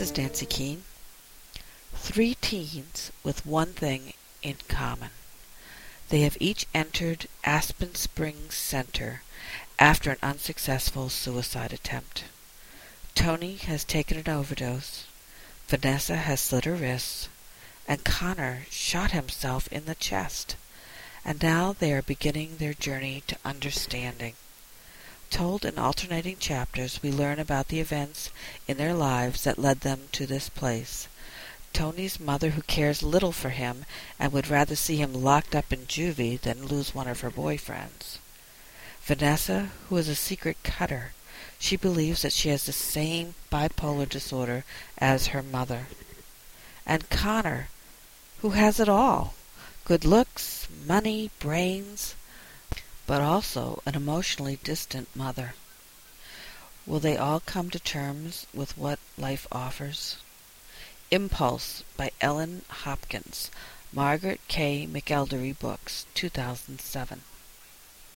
is Nancy Keane. Three teens with one thing in common. They have each entered Aspen Springs Center after an unsuccessful suicide attempt. Tony has taken an overdose, Vanessa has slit her wrists, and Connor shot himself in the chest. And now they are beginning their journey to understanding. Told in alternating chapters, we learn about the events in their lives that led them to this place. Tony's mother, who cares little for him and would rather see him locked up in juvie than lose one of her boyfriends. Vanessa, who is a secret cutter. She believes that she has the same bipolar disorder as her mother. And Connor, who has it all good looks, money, brains, but also an emotionally distant mother. Will they all come to terms with what life offers? Impulse by Ellen Hopkins, Margaret K. McElderry Books, 2007.